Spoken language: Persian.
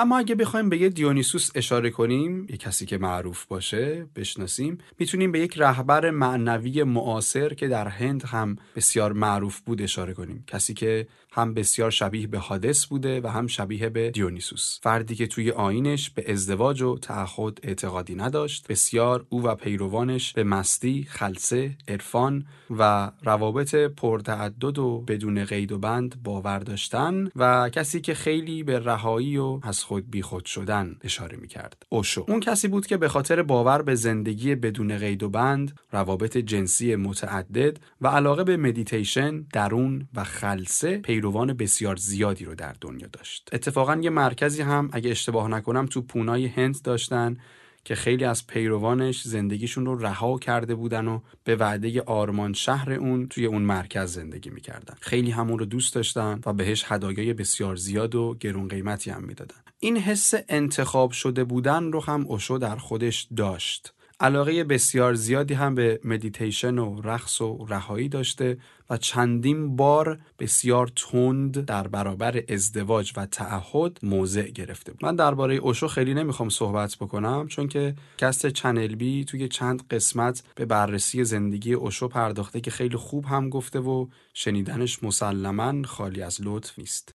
اما اگه بخوایم به یه دیونیسوس اشاره کنیم یه کسی که معروف باشه بشناسیم می‌تونیم به یک رهبر معنوی معاصر که در هند هم بسیار معروف بود اشاره کنیم. کسی که هم بسیار شبیه به هادس بوده و هم شبیه به دیونیسوس. فردی که توی آیینش به ازدواج و تعهد اعتقادی نداشت بسیار او و پیروانش به مستی خلسه عرفان و روابط پرتعدد و بدون قید و بند باور داشتن و کسی که خیلی به رهایی و از خود بیخود شدن اشاره می‌کرد. اوشو. اون کسی بود که به خاطر باور به زندگی بدون قید و بند روابط جنسی متعدد و علاقه به مدیتیشن درون و خلصه پیروان بسیار زیادی رو در دنیا داشت. اتفاقا یه مرکزی هم اگه اشتباه نکنم تو پونای هند داشتن که خیلی از پیروانش زندگیشون رو رها کرده بودن و به وعده آرمان شهر اون توی اون مرکز زندگی می‌کردن. خیلی همون رو دوست داشتن و بهش هدایای بسیار زیاد و گرون قیمتی هم می‌دادن. این حس انتخاب شده بودن رو هم اوشو در خودش داشت. علاقه بسیار زیادی هم به مدیتیشن و رقص و رهایی داشته و چندین بار بسیار تند در برابر ازدواج و تعهد موضع گرفته بود. من درباره اوشو خیلی نمی‌خوام صحبت بکنم چون که پادکست Channel B توی چند قسمت به بررسی زندگی اوشو پرداخته که خیلی خوب هم گفته و شنیدنش مسلما خالی از لطف نیست.